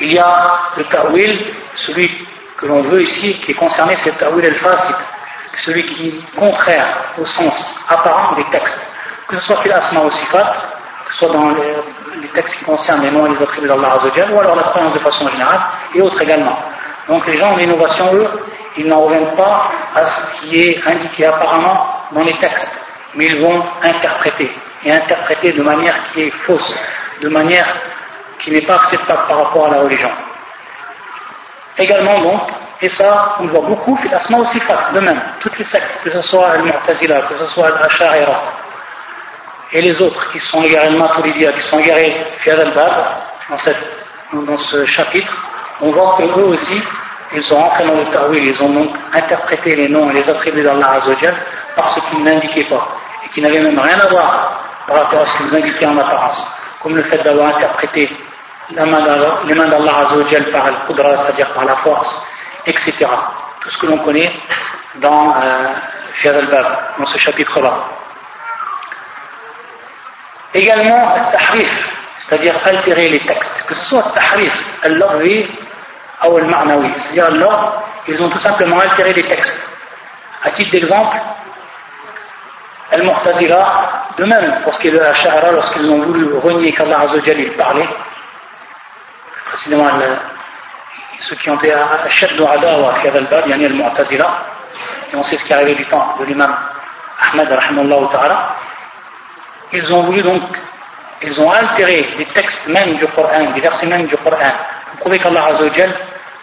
il y a le ta'wil, celui que l'on veut ici, qui est concerné, c'est Ta'wil al-Fasid, celui qui est contraire au sens apparent des textes, que ce soit fil asma ou sifat, que ce soit dans les, textes qui concernent les noms et les attributs d'Allah ou alors la croyance de façon générale, et autres également. Donc les gens en innovation, eux, ils n'en reviennent pas à ce qui est indiqué apparemment dans les textes, mais ils vont interpréter, et interpréter de manière qui est fausse, de manière qui n'est pas acceptable par rapport à la religion. Également donc, et ça, on le voit beaucoup, fait asma aussi de même, toutes les sectes, que ce soit al-Mu'tazila, que ce soit al-Asha'ira, et les autres qui sont égarés al qui sont égarés Fiad al-Bab, dans, dans ce chapitre, on voit que eux aussi, ils sont rentrés dans le ta'wil, ils ont donc interprété les noms et les attributs d'Allah Azzawajal par ce qu'ils n'indiquaient pas, et qui n'avaient même rien à voir par rapport à ce qu'ils indiquaient en apparence, comme le fait d'avoir interprété les mains d'Allah Azzawajal par le qudra, c'est-à-dire par la force, etc. Tout ce que l'on connaît dans euh, dans ce chapitre-là. Également, al-tahrif, c'est-à-dire altérer les textes, que ce soit al-tahrif, al-laghi ou al-ma'nawi, c'est-à-dire l'ordre, ils ont tout simplement altéré les textes. À titre d'exemple, Al-Mu'tazila, de même, lorsqu'ils lorsqu'ils ont voulu renier qu'Allah Azzawajal parlait, précisément ceux qui ont été ashaddu adawa fi hadha al-bab yani al-mu'tazila et on sait ce qui est arrivé du temps de l'imam Ahmed rahimahullah ta'ala ils ont voulu donc ils ont altéré les textes même du Coran les versets même du Coran pour prouver qu'Allah Azzawajal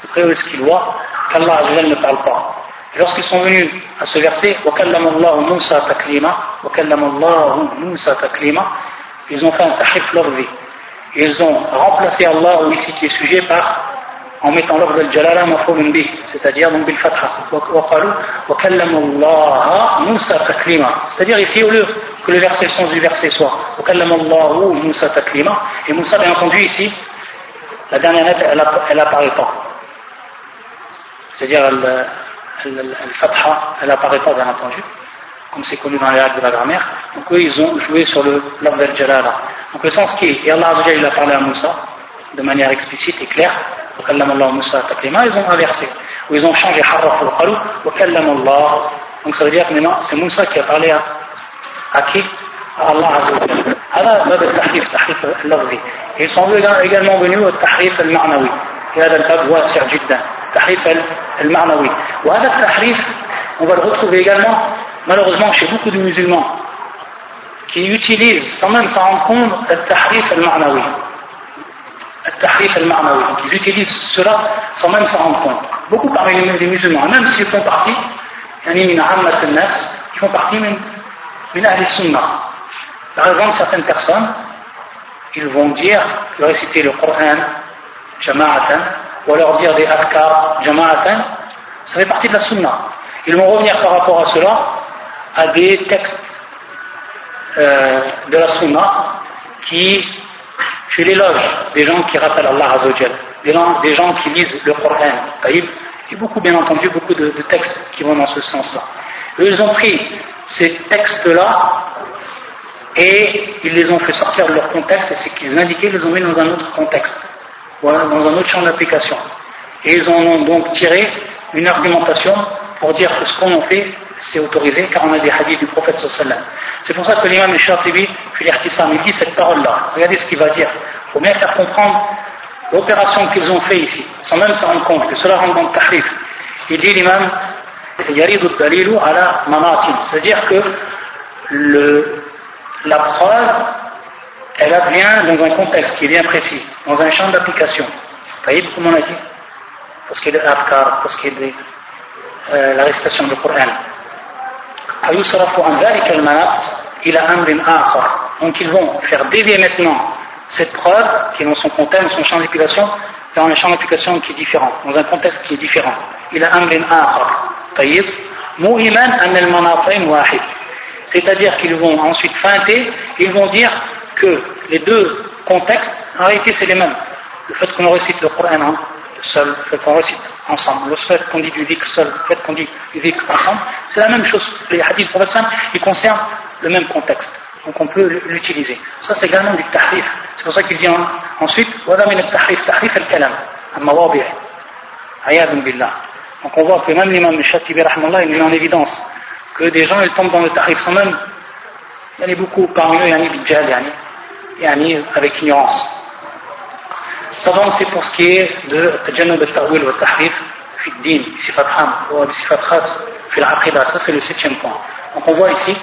prérequis-loi qu'Allah ne parle pas. Et lorsqu'ils sont venus à ce verset, ils ont fait un tahif leur vie. Ils ont remplacé Allah ou ici qui est sujet par en mettant l'ordre de Jalala mafulun c'est-à-dire donc bil fatha. C'est-à-dire ici au lieu que le verset, le sens du verset soit Musa taklima, et Moussa bien entendu ici, la dernière lettre elle n'apparaît pas C'est-à-dire le fatha elle apparaît pas bien entendu comme c'est connu dans les règles de la grammaire. Donc eux, ils ont joué sur le l'ordre del jalala. Donc le sens qui est, et Allah il a parlé à Moussa de manière explicite et claire, ils ont inversé, ou ils ont changé harraf al Allah. Donc ça veut dire que maintenant c'est Moussa qui a parlé à, à qui À Allah Azzawajal. هذا باب التحريف التحريف اللفظي ils sont également venus au التحريف المعنوي هذا الباب واسع جدا Tahrif al-Marnawi. Ou avec Tahrif, on va le retrouver également, malheureusement, chez beaucoup de musulmans qui utilisent, sans même s'en rendre compte, le Tahrif al-Marnawi. Tahrif al-Marnawi. Ils utilisent cela sans même s'en rendre compte. Beaucoup parmi les musulmans, même s'ils font partie, qui font partie même al Sunnah. Par exemple, certaines personnes, ils vont dire que réciter le Coran, Jama'atan, ou alors dire des afkar, jama'atan, ça fait partie de la sunnah. Ils vont revenir par rapport à cela à des textes euh, de la sunnah qui fais l'éloge des gens qui rappellent Allah Azzawajal, des, des gens qui lisent le Coran, et beaucoup, bien entendu, beaucoup de, textes qui vont dans ce sens-là. ils ont pris ces textes-là et ils les ont fait sortir de leur contexte, et ce qu'ils indiquaient, ils les ont mis dans un autre contexte, dans un autre champ d'application. Et ils en ont donc tiré une argumentation pour dire que ce qu'on en fait, c'est autorisé, car on a des hadiths du prophète sallallahu c'est pour ça que l'imam Shatibi, il dit cette parole-là. Regardez ce qu'il va dire. Il faut bien faire comprendre l'opération qu'ils ont fait ici, sans même s'en rendre compte que cela rentre dans le tahrif. Il dit l'imam, yaridu dalilu ala manatin. C'est-à-dire que le, la preuve, elle advient dans un contexte qui est bien précis, dans un champ d'application. Voyez comment on a dit Parce qu'il est afkar, parce qu'il est euh, la récitation du Coran. Donc ils vont faire dévier maintenant cette preuve qui est dans son contexte, dans son champ d'application, dans un champ d'application qui est différent, dans un contexte qui est différent. Il a C'est-à-dire qu'ils vont ensuite feinter, ils vont dire que les deux contextes, en réalité, c'est les mêmes. Le fait qu'on récite le Coran hein, seul, le fait qu'on récite ensemble, le fait qu'on dit du dhikr seul, le fait qu'on dit du dhikr ensemble, c'est la même chose. Les hadiths du Prophète ils concernent le même contexte. Donc on peut l'utiliser. Ça, c'est également du tahrif. C'est pour ça qu'il dit ensuite, voilà, min tahrif, tahrif al-kalam, al-mawadi', ayadun billah. Donc on voit que même l'imam Chatibi, rahmallah, il met en évidence que des gens, ils tombent dans le tahrif sans même. Il y en a beaucoup parmi eux, il y en a et yani, avec ignorance. Ça donc c'est pour ce qui est de Tajanub al-Tawil wa Tahrif fi din, sifat ham, ou sifat khas fi al-aqidah. Ça c'est le septième point. Donc on voit ici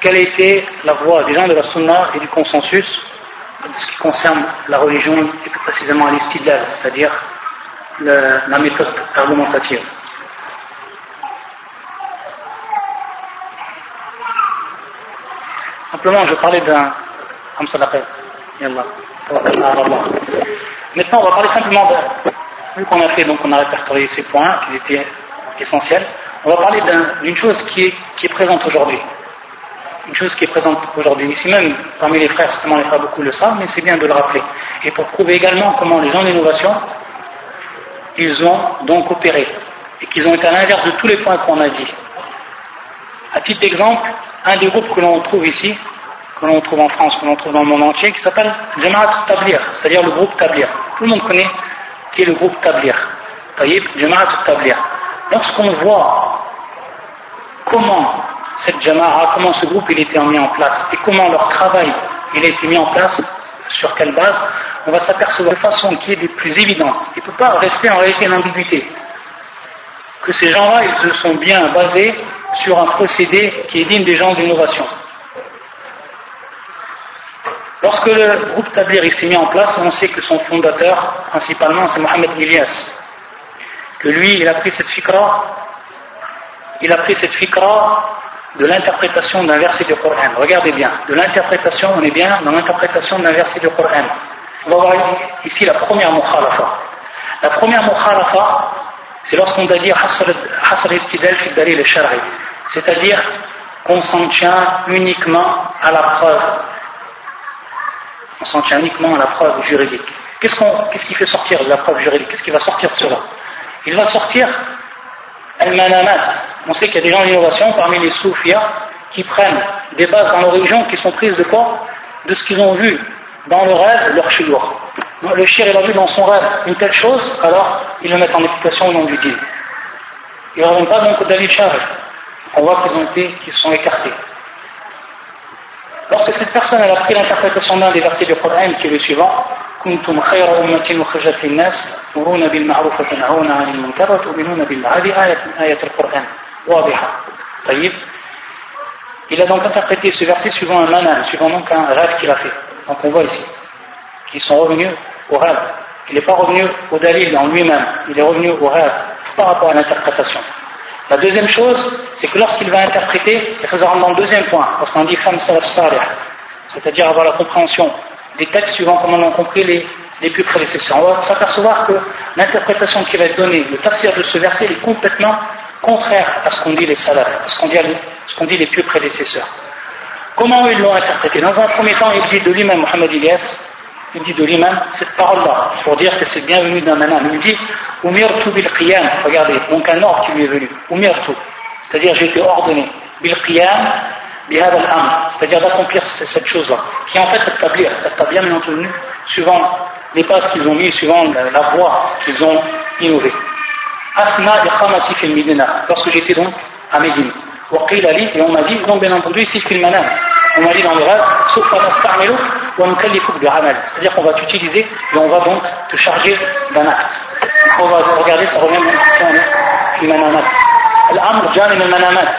quelle a été la voie des gens de la sunna et du consensus de ce qui concerne la religion et plus précisément l'istidlal, c'est-à-dire la méthode argumentative. Simplement, je parlais d'un comme ça l'appelle Maintenant, on va parler simplement de, vu qu'on a fait, donc on a répertorié ces points qui étaient essentiels, on va parler d'une chose qui est, qui est présente aujourd'hui. Une chose qui est présente aujourd'hui. Ici même, parmi les frères, certainement les frères beaucoup le savent, mais c'est bien de le rappeler. Et pour prouver également comment les gens d'innovation, ils ont donc opéré. Et qu'ils ont été à l'inverse de tous les points qu'on a dit. À titre d'exemple, un des groupes que l'on trouve ici, que l'on trouve en France, que l'on trouve dans le monde entier, qui s'appelle Jamaat Tablir, c'est-à-dire le groupe Tablir. Tout le monde connaît qui est le groupe Tablir. Taïb, Jamaat Tablir. Lorsqu'on voit comment cette Jamaat, comment ce groupe il était mis en place et comment leur travail il a été mis en place, sur quelle base, on va s'apercevoir de façon qui est des plus évidente. Il ne peut pas rester en réalité l'ambiguïté. Que ces gens-là, ils se sont bien basés sur un procédé qui est digne des gens d'innovation. Lorsque le groupe Tablir s'est mis en place, on sait que son fondateur, principalement, c'est Mohamed Ilyas. Que lui, il a pris cette fikra, il a pris cette fikra de l'interprétation d'un verset du Coran. Regardez bien, de l'interprétation, on est bien dans l'interprétation d'un verset du Coran. On va voir ici la première mukhalafa. La première mukhalafa, c'est lorsqu'on doit dire hasr istidal fi shari c'est-à-dire qu'on s'en tient uniquement à la preuve. On s'en tient uniquement à la preuve juridique. Qu'est-ce, qui fait sortir de la preuve juridique? Qu'est-ce qui va sortir de cela? Il va sortir al-manamat. On sait qu'il y a des gens d'innovation parmi les soufis qui prennent des bases dans leur religion qui sont prises de quoi? De ce qu'ils ont vu dans le rêve, leur chilour. Le shir, il a vu dans son rêve une telle chose, alors ils le mettent en application au nom du din. Ils ne pas donc au. On voit qu'ils sont écartés Lorsque cette personne a pris l'interprétation d'un des versets du Coran qui est le suivant, كنتم خير أمة أخرجت للناس تأمرون بالمعروف وتنهون عن المنكر وتؤمنون بالله هذه آية من آية القرآن واضحة طيب Il a donc interprété ce verset suivant un manan, suivant donc un rêve qu'il a fait. Donc on voit ici qu'ils sont revenus au rêve. Il n'est pas revenu au dalil en lui-même, il est revenu au rêve par rapport à l'interprétation. La deuxième chose, c'est que lorsqu'il va interpréter, il faut rentrer dans le deuxième point, lorsqu'on dit femme salaf c'est-à-dire avoir la compréhension des textes suivant comme on a compris les, plus prédécesseurs. On va s'apercevoir que l'interprétation qui va être donnée, le tafsir de ce verset est complètement contraire à ce qu'on dit les salafs, à ce qu'on dit les plus prédécesseurs. Comment ils l'ont interprété? Dans un premier temps, il dit de lui-même, Mohamed Ilyas, il dit de l'imam cette parole-là, pour dire que c'est bienvenu d'un manam. Il dit Umirtu bil qiyam, regardez, donc un ordre qui lui est venu. Umirtu, c'est-à-dire j'ai été ordonné. Bil qiyam, bihad al c'est-à-dire d'accomplir cette chose-là, qui est en fait établir, établir bien entendu, suivant les passes qu'ils ont mis, suivant la, voie qu'ils ont innové. Asna iqamati fil Medina, lorsque j'étais donc à Médine. Et on m'a dit, donc bien entendu, ici fil manam. On m'a dit dans le rêve, c'est-à-dire qu'on va t'utiliser et on va donc te charger d'un acte. On va regarder, ça revient dans le manamat. Al-amr jamin al-manamat.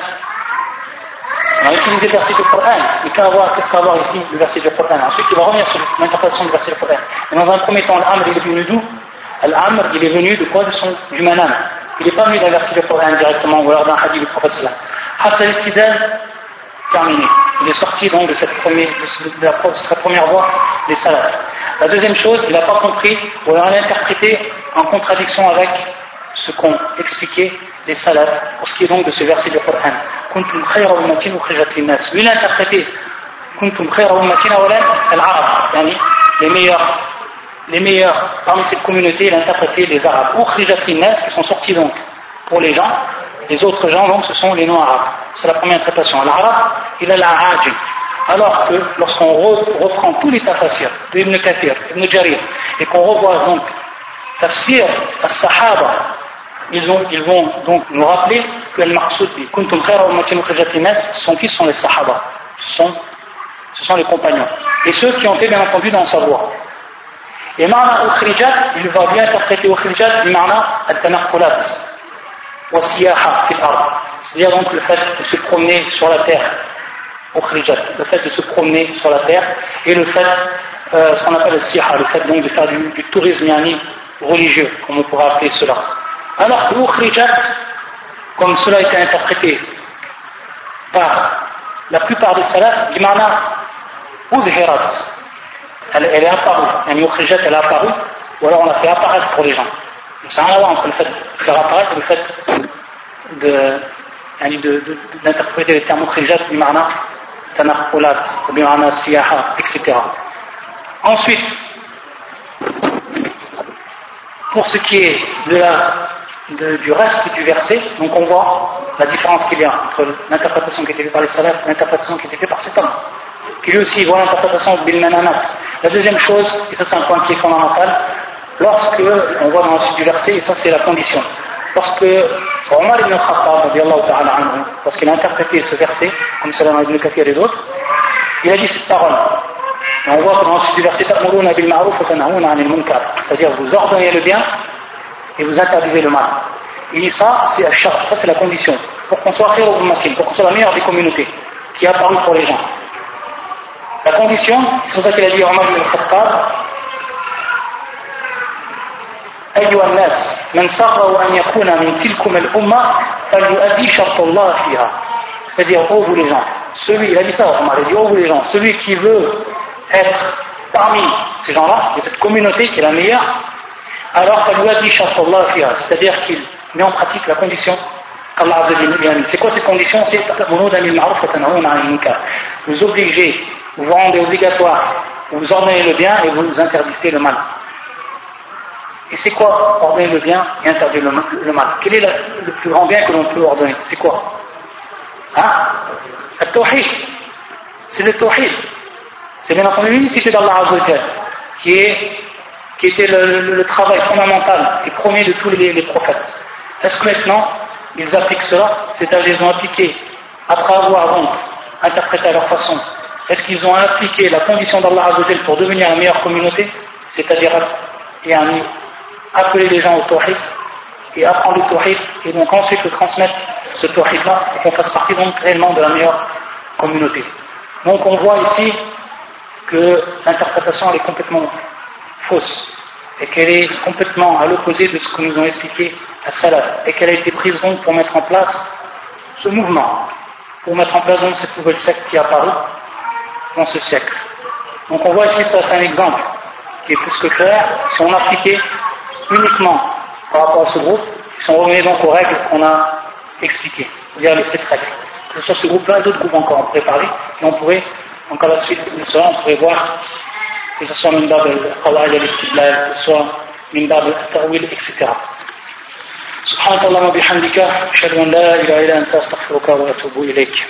On a utilisé le verset du Coran. Et qu'est-ce qu'on va voir ici, le verset du Coran? Ensuite, il va revenir sur l'interprétation du verset du Coran. Et dans un premier temps, l'amr, il est venu d'où? L'amr, il est venu de quoi? De son, Du manam. Il n'est pas venu d'un verset du Coran directement ou alors d'un hadith du prophète. Hassan istidal, terminé. Il est sorti donc de cette première, de, la, première voie des salafs. La deuxième chose, il n'a pas compris, ou alors l'a interprété en contradiction avec ce qu'ont expliqué les salafs, pour ce qui est donc de ce verset du Coran. Kuntum khayra ummatin linnas. Lui, il a interprété Kuntum khayra ummatin al-arab, les meilleurs, les meilleurs parmi cette communauté, il a interprété les arabes. Ukhrijat linnas, qui sont sortis donc pour les gens, les autres gens, donc, ce sont les non-arabes. C'est la première interprétation. L'arabe, il a la Alors que lorsqu'on reprend tous les tafsirs d'Ibn Kathir, Ibn Jarir, et qu'on revoit donc tafsir al-Sahaba, ils, ils, vont donc nous rappeler que le maqsoud kuntum khayra son fils sont les Sahaba. Ce sont, ce sont les compagnons. Et ceux qui ont été bien entendu dans sa voie. Et ukhrijat, il va bien interpréter ukhrijat, ma'na al-tanaqqulat c'est-à-dire donc le fait de se promener sur la terre, le fait de se promener sur la terre, et le fait, euh, ce qu'on appelle le siha, le fait donc de faire du, tourisme religieux, comme on pourrait appeler cela. Alors que ukhrijat, comme cela a été interprété par la plupart des salafs, dimana udhirat, elle, elle est apparue, elle est apparue, ou alors on l'a fait apparaître pour les gens. Voir entre le fait de faire apparaître et le fait d'interpréter les termes khrijat bimana tanakhulat, bimana siyaha, etc. Ensuite, pour ce qui est de la, de, du reste du verset, donc on voit la différence qu'il y a entre l'interprétation qui était faite par les salafs et l'interprétation qui était faite par cet homme. Qui lui aussi voit l'interprétation de Bilmananat. La deuxième chose, et ça c'est un point qui est fondamental, lorsque on voit dans la suite du verset, et ça c'est la condition, lorsque Omar ibn Khattab, lorsqu'il a interprété ce verset, comme Salam ibn Kathir et d'autres, il a dit cette parole. Et on voit dans la suite du verset, c'est-à-dire vous ordonnez le bien et vous interdisez le mal. Il dit ça, c'est ça c'est la condition, pour qu'on soit pour qu'on soit la meilleure des communautés, qui a apparu pour les gens. La condition, c'est ça qu'il a dit Omar ibn Khattab, أيها الناس من سره أن يكون من تلكم الأمة فليؤدي شرط الله فيها c'est-à-dire oh vous les gens celui il a dit ça Omar il a dit oh vous les gens celui qui veut être parmi ces gens-là et cette communauté qui est la meilleure alors c'est-à-dire qu'il met en pratique la condition qu'Allah C'est quoi cette condition C'est vous obligez, vous vous rendez obligatoire, vous ordonnez le bien et vous interdisez le mal. Et c'est quoi ordonner le bien et interdire le mal? Quel est le plus grand bien que l'on peut ordonner? C'est quoi? Hein? Le tawhid. C'est le tawhid. C'est bien entendu l'unicité d'Allah qui, est, qui était le, travail fondamental et premier de tous les, prophètes. Est-ce que maintenant ils appliquent cela? C'est-à-dire qu'ils ont appliqué, après avoir donc interprété à leur façon, est-ce qu'ils ont appliqué la condition d'Allah pour devenir la meilleure communauté? C'est-à-dire appeler les gens au tawhid et apprendre le tawhid et donc ensuite le transmettre ce tawhid-là et qu'on fasse partie donc réellement de la meilleure communauté. Donc on voit ici que l'interprétation est complètement fausse et qu'elle est complètement à l'opposé de ce que nous ont expliqué à Salah et qu'elle a été prise donc pour mettre en place ce mouvement, pour mettre en place donc cette nouvelle secte qui est apparue dans ce siècle. Donc on voit ici, ça c'est un exemple qui est plus que clair, si on appliquait uniquement par rapport à ce groupe, ils sont revenus donc aux règles qu'on a expliquées, c'est-à-dire les sept règles. Que sur ce groupe-là, d'autres groupes encore, on pourrait parler, et on pourrait, donc à la suite de cela, on pourrait voir que ce soit Minbab al-Qawa'id al-Istidlal, que ce soit Minbab al-Ta'wil, etc. سبحانك اللهم وبحمدك أشهد أن لا إله إلا أنت أستغفرك وأتوب إليك